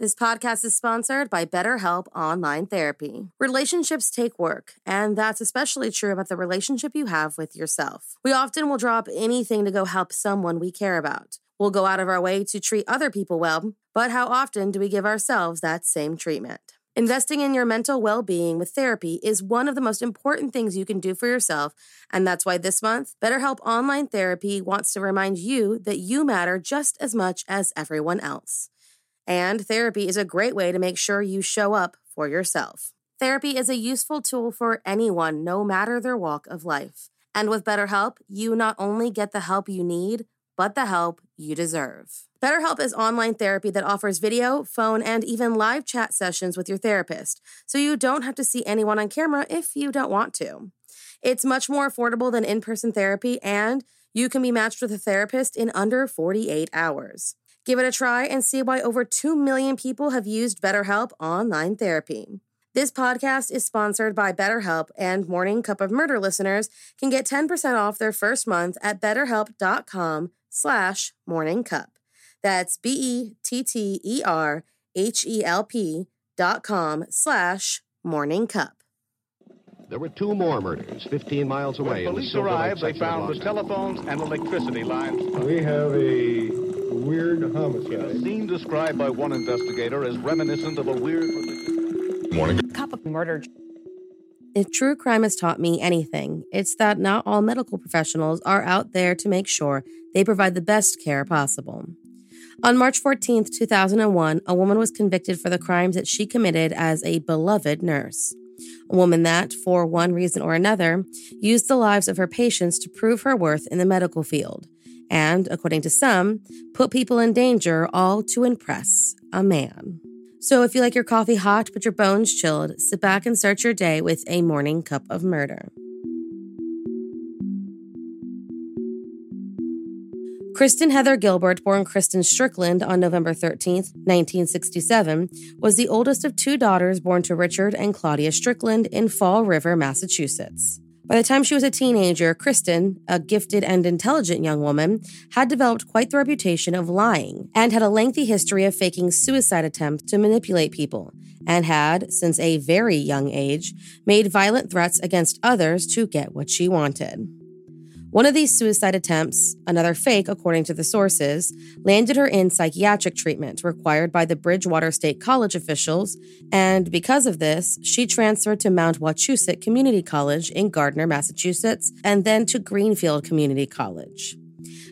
This podcast is sponsored by BetterHelp Online Therapy. Relationships take work, and that's especially true about the relationship you have with yourself. We often will drop anything to go help someone we care about. We'll go out of our way to treat other people well, but how often do we give ourselves that same treatment? Investing in your mental well being with therapy is one of the most important things you can do for yourself, and that's why this month, BetterHelp Online Therapy wants to remind you that you matter just as much as everyone else. And therapy is a great way to make sure you show up for yourself. Therapy is a useful tool for anyone, no matter their walk of life. And with BetterHelp, you not only get the help you need, but the help you deserve. BetterHelp is online therapy that offers video, phone, and even live chat sessions with your therapist, so you don't have to see anyone on camera if you don't want to. It's much more affordable than in person therapy, and you can be matched with a therapist in under 48 hours. Give it a try and see why over 2 million people have used BetterHelp online therapy. This podcast is sponsored by BetterHelp, and Morning Cup of Murder listeners can get 10% off their first month at betterhelp.com slash morningcup. That's B-E-T-T-E-R-H-E-L-P dot com slash morningcup. There were two more murders 15 miles away. When police arrived, they found the telephones and electricity lines. We have a weird A homicide. scene described by one investigator as reminiscent of a weird. Morning. cup of murder. If true crime has taught me anything, it's that not all medical professionals are out there to make sure they provide the best care possible. On March 14th, 2001, a woman was convicted for the crimes that she committed as a beloved nurse. A woman that, for one reason or another, used the lives of her patients to prove her worth in the medical field, and, according to some, put people in danger all to impress a man. So if you like your coffee hot but your bones chilled, sit back and start your day with a morning cup of murder. Kristen Heather Gilbert, born Kristen Strickland on November 13th, 1967, was the oldest of two daughters born to Richard and Claudia Strickland in Fall River, Massachusetts. By the time she was a teenager, Kristen, a gifted and intelligent young woman, had developed quite the reputation of lying and had a lengthy history of faking suicide attempts to manipulate people, and had, since a very young age, made violent threats against others to get what she wanted. One of these suicide attempts, another fake according to the sources, landed her in psychiatric treatment required by the Bridgewater State College officials, and because of this, she transferred to Mount Wachusett Community College in Gardner, Massachusetts, and then to Greenfield Community College.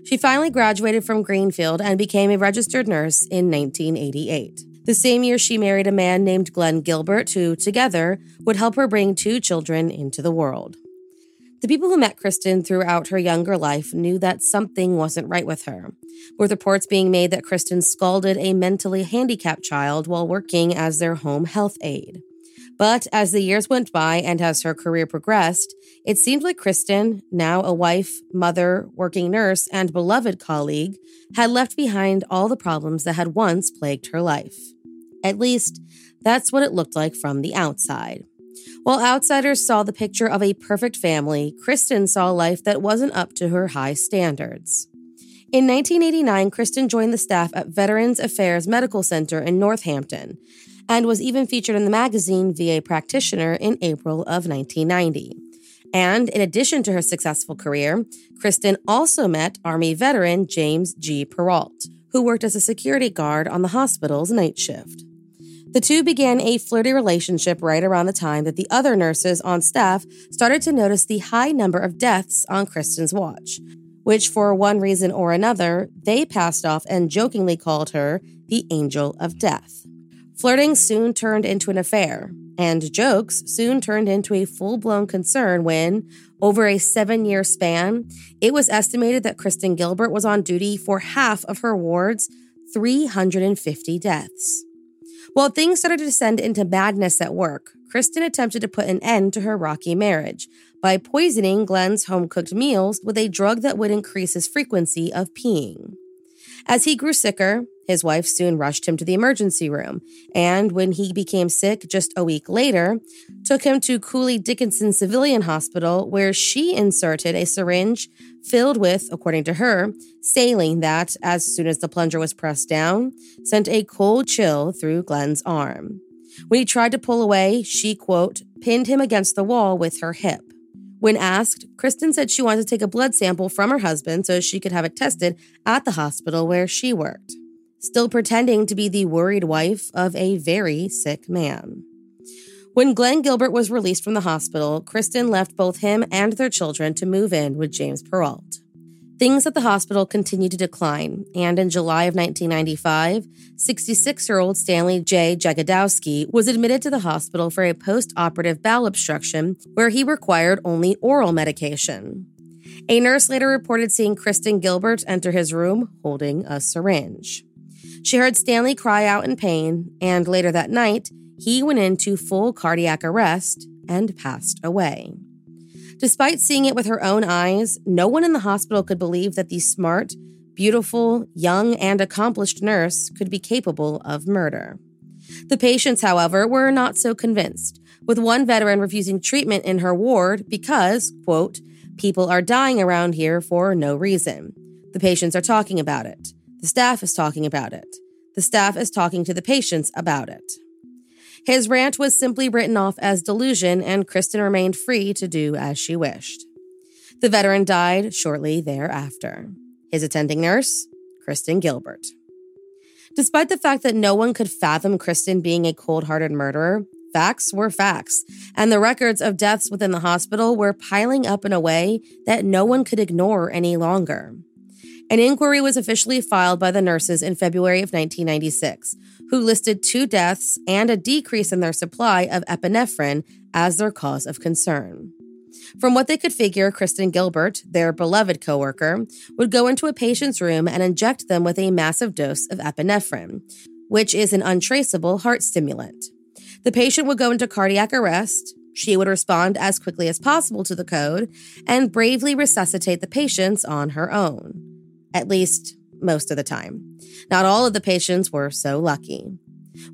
She finally graduated from Greenfield and became a registered nurse in 1988. The same year, she married a man named Glenn Gilbert, who together would help her bring two children into the world. The people who met Kristen throughout her younger life knew that something wasn't right with her, with reports being made that Kristen scalded a mentally handicapped child while working as their home health aide. But as the years went by and as her career progressed, it seemed like Kristen, now a wife, mother, working nurse, and beloved colleague, had left behind all the problems that had once plagued her life. At least, that's what it looked like from the outside. While outsiders saw the picture of a perfect family, Kristen saw life that wasn't up to her high standards. In 1989, Kristen joined the staff at Veterans Affairs Medical Center in Northampton and was even featured in the magazine VA Practitioner in April of 1990. And in addition to her successful career, Kristen also met Army veteran James G. Perrault, who worked as a security guard on the hospital's night shift. The two began a flirty relationship right around the time that the other nurses on staff started to notice the high number of deaths on Kristen's watch, which, for one reason or another, they passed off and jokingly called her the Angel of Death. Flirting soon turned into an affair, and jokes soon turned into a full blown concern when, over a seven year span, it was estimated that Kristen Gilbert was on duty for half of her ward's 350 deaths. While things started to descend into madness at work, Kristen attempted to put an end to her rocky marriage by poisoning Glenn's home cooked meals with a drug that would increase his frequency of peeing. As he grew sicker His wife soon rushed him to the emergency room, and when he became sick just a week later, took him to Cooley Dickinson Civilian Hospital, where she inserted a syringe filled with, according to her, saline that, as soon as the plunger was pressed down, sent a cold chill through Glenn's arm. When he tried to pull away, she, quote, pinned him against the wall with her hip. When asked, Kristen said she wanted to take a blood sample from her husband so she could have it tested at the hospital where she worked, still pretending to be the worried wife of a very sick man. When Glenn Gilbert was released from the hospital, Kristen left both him and their children to move in with James Perrault. Things at the hospital continued to decline, and in July of 1995, 66 year old Stanley J. Jagodowski was admitted to the hospital for a post operative bowel obstruction where he required only oral medication. A nurse later reported seeing Kristen Gilbert enter his room holding a syringe. She heard Stanley cry out in pain, and later that night, he went into full cardiac arrest and passed away. Despite seeing it with her own eyes, no one in the hospital could believe that the smart, beautiful, young, and accomplished nurse could be capable of murder. The patients, however, were not so convinced, with one veteran refusing treatment in her ward because, quote, people are dying around here for no reason. The patients are talking about it. The staff is talking about it. The staff is talking to the patients about it. His rant was simply written off as delusion, and Kristen remained free to do as she wished. The veteran died shortly thereafter. His attending nurse, Kristen Gilbert. Despite the fact that no one could fathom Kristen being a cold hearted murderer, facts were facts, and the records of deaths within the hospital were piling up in a way that no one could ignore any longer. An inquiry was officially filed by the nurses in February of 1996, who listed two deaths and a decrease in their supply of epinephrine as their cause of concern. From what they could figure, Kristen Gilbert, their beloved coworker, would go into a patient's room and inject them with a massive dose of epinephrine, which is an untraceable heart stimulant. The patient would go into cardiac arrest. She would respond as quickly as possible to the code and bravely resuscitate the patients on her own at least most of the time. Not all of the patients were so lucky.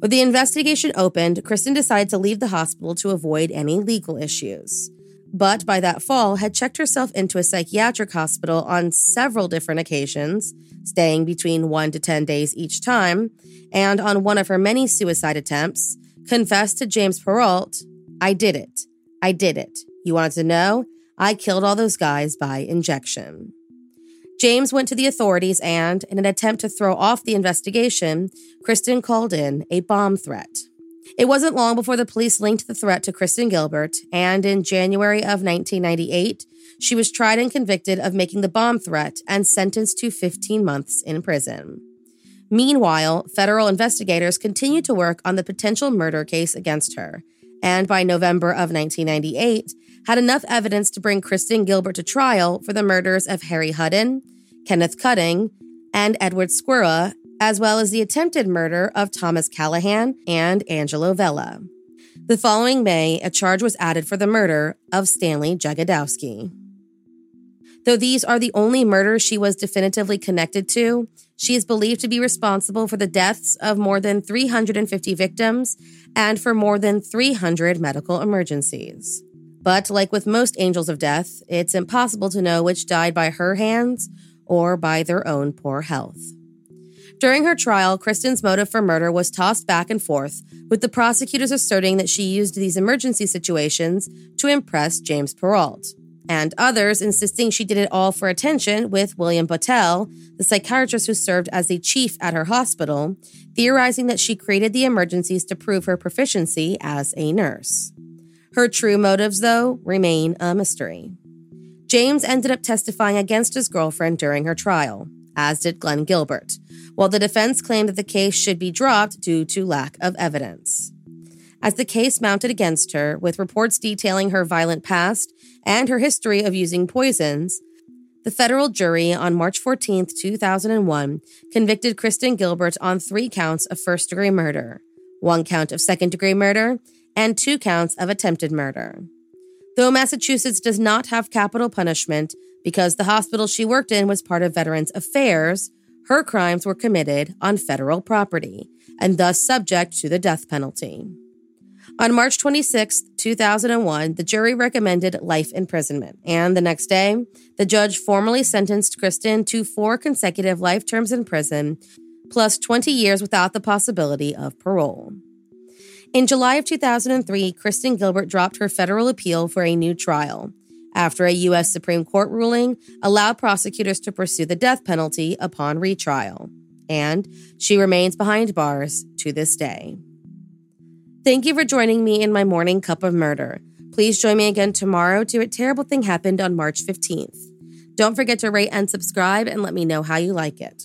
With the investigation opened, Kristen decided to leave the hospital to avoid any legal issues. But by that fall, had checked herself into a psychiatric hospital on several different occasions, staying between one to 10 days each time, and on one of her many suicide attempts, confessed to James Perrault, I did it. I did it. You wanted to know? I killed all those guys by injection. James went to the authorities and, in an attempt to throw off the investigation, Kristen called in a bomb threat. It wasn't long before the police linked the threat to Kristen Gilbert, and in January of 1998, she was tried and convicted of making the bomb threat and sentenced to 15 months in prison. Meanwhile, federal investigators continued to work on the potential murder case against her, and by November of 1998, had enough evidence to bring Kristen Gilbert to trial for the murders of Harry Hudon, Kenneth Cutting, and Edward Skwira, as well as the attempted murder of Thomas Callahan and Angelo Vella. The following May, a charge was added for the murder of Stanley Jagodowski. Though these are the only murders she was definitively connected to, she is believed to be responsible for the deaths of more than 350 victims and for more than 300 medical emergencies. But like with most angels of death, it's impossible to know which died by her hands or by their own poor health. During her trial, Kristen's motive for murder was tossed back and forth, with the prosecutors asserting that she used these emergency situations to impress James Perrault, and others insisting she did it all for attention, with William Botel, the psychiatrist who served as the chief at her hospital, theorizing that she created the emergencies to prove her proficiency as a nurse. Her true motives, though, remain a mystery. James ended up testifying against his girlfriend during her trial, as did Glenn Gilbert, while the defense claimed that the case should be dropped due to lack of evidence. As the case mounted against her, with reports detailing her violent past and her history of using poisons, the federal jury on March 14, 2001, convicted Kristen Gilbert on three counts of first degree murder, one count of second degree murder, and two counts of attempted murder. Though Massachusetts does not have capital punishment because the hospital she worked in was part of Veterans Affairs, her crimes were committed on federal property and thus subject to the death penalty. On March 26, 2001, the jury recommended life imprisonment, and the next day, the judge formally sentenced Kristen to four consecutive life terms in prison, plus 20 years without the possibility of parole. In July of 2003, Kristen Gilbert dropped her federal appeal for a new trial after a U.S. Supreme Court ruling allowed prosecutors to pursue the death penalty upon retrial. And she remains behind bars to this day. Thank you for joining me in my morning cup of murder. Please join me again tomorrow to A Terrible Thing Happened on March 15th. Don't forget to rate and subscribe and let me know how you like it.